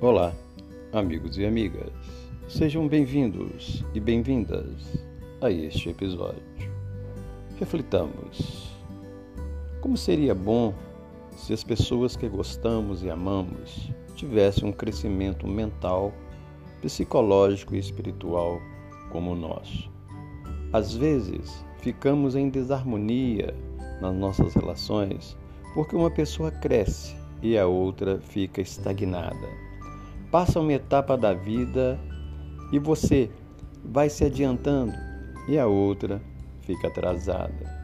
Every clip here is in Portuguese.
Olá, amigos e amigas. Sejam bem-vindos e bem-vindas a este episódio. Reflitamos. Como seria bom se as pessoas que gostamos e amamos tivessem um crescimento mental, psicológico e espiritual como o nosso? Às vezes, ficamos em desarmonia nas nossas relações porque uma pessoa cresce e a outra fica estagnada passa uma etapa da vida e você vai se adiantando e a outra fica atrasada.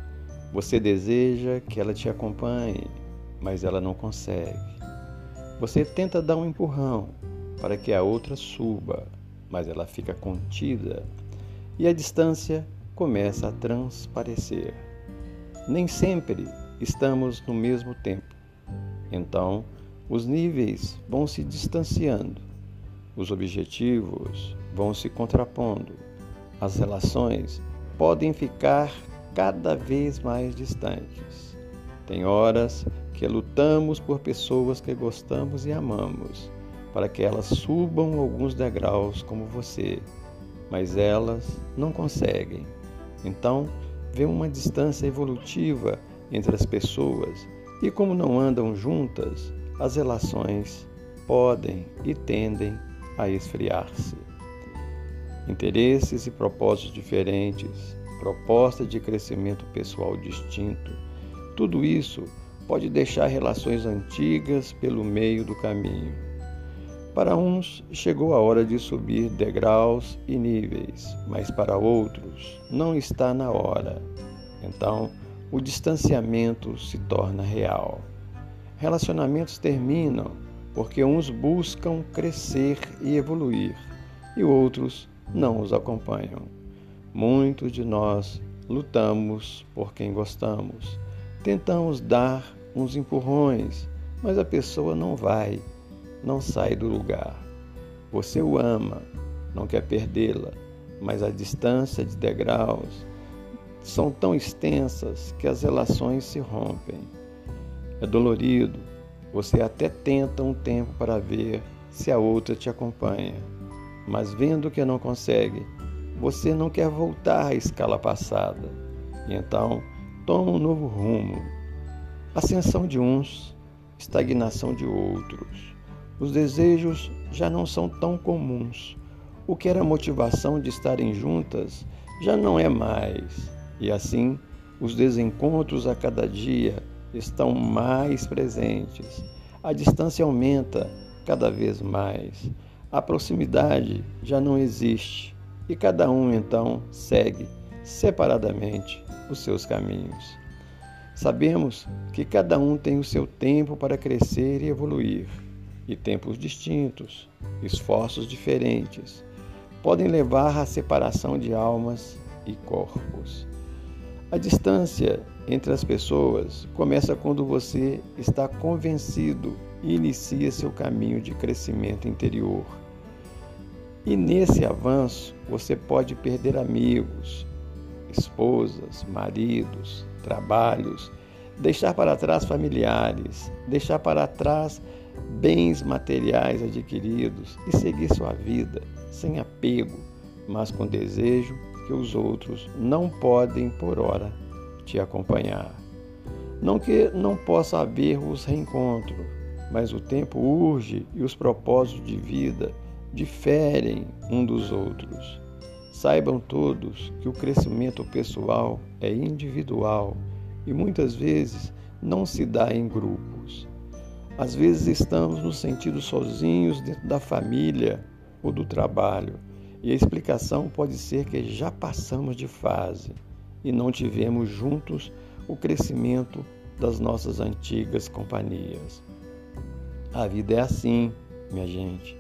Você deseja que ela te acompanhe, mas ela não consegue. Você tenta dar um empurrão para que a outra suba, mas ela fica contida e a distância começa a transparecer. Nem sempre estamos no mesmo tempo. Então, os níveis vão se distanciando, os objetivos vão se contrapondo, as relações podem ficar cada vez mais distantes. Tem horas que lutamos por pessoas que gostamos e amamos, para que elas subam alguns degraus como você, mas elas não conseguem. Então, vê uma distância evolutiva entre as pessoas e, como não andam juntas, as relações podem e tendem a esfriar-se. Interesses e propósitos diferentes, proposta de crescimento pessoal distinto, tudo isso pode deixar relações antigas pelo meio do caminho. Para uns, chegou a hora de subir degraus e níveis, mas para outros, não está na hora. Então, o distanciamento se torna real. Relacionamentos terminam porque uns buscam crescer e evoluir e outros não os acompanham. Muitos de nós lutamos por quem gostamos, tentamos dar uns empurrões, mas a pessoa não vai, não sai do lugar. Você o ama, não quer perdê-la, mas a distância de degraus são tão extensas que as relações se rompem. É dolorido. Você até tenta um tempo para ver se a outra te acompanha, mas vendo que não consegue, você não quer voltar à escala passada e então toma um novo rumo. Ascensão de uns, estagnação de outros. Os desejos já não são tão comuns. O que era motivação de estarem juntas já não é mais. E assim, os desencontros a cada dia estão mais presentes. A distância aumenta cada vez mais. A proximidade já não existe e cada um então segue separadamente os seus caminhos. Sabemos que cada um tem o seu tempo para crescer e evoluir, e tempos distintos, esforços diferentes, podem levar à separação de almas e corpos. A distância entre as pessoas começa quando você está convencido e inicia seu caminho de crescimento interior. E nesse avanço você pode perder amigos, esposas, maridos, trabalhos, deixar para trás familiares, deixar para trás bens materiais adquiridos e seguir sua vida sem apego, mas com desejo que os outros não podem por hora te acompanhar. Não que não possa haver os reencontros, mas o tempo urge e os propósitos de vida diferem um dos outros. Saibam todos que o crescimento pessoal é individual e muitas vezes não se dá em grupos. Às vezes estamos nos sentindo sozinhos dentro da família ou do trabalho, e a explicação pode ser que já passamos de fase e não tivemos juntos o crescimento das nossas antigas companhias. A vida é assim, minha gente,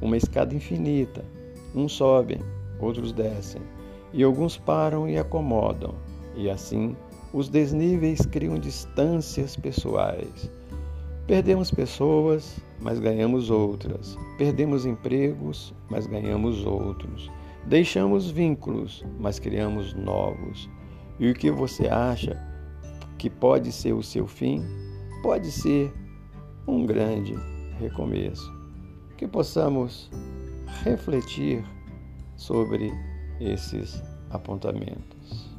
uma escada infinita. Uns sobem, outros descem, e alguns param e acomodam, e assim os desníveis criam distâncias pessoais. Perdemos pessoas, mas ganhamos outras. Perdemos empregos, mas ganhamos outros. Deixamos vínculos, mas criamos novos. E o que você acha que pode ser o seu fim, pode ser um grande recomeço. que possamos refletir sobre esses apontamentos.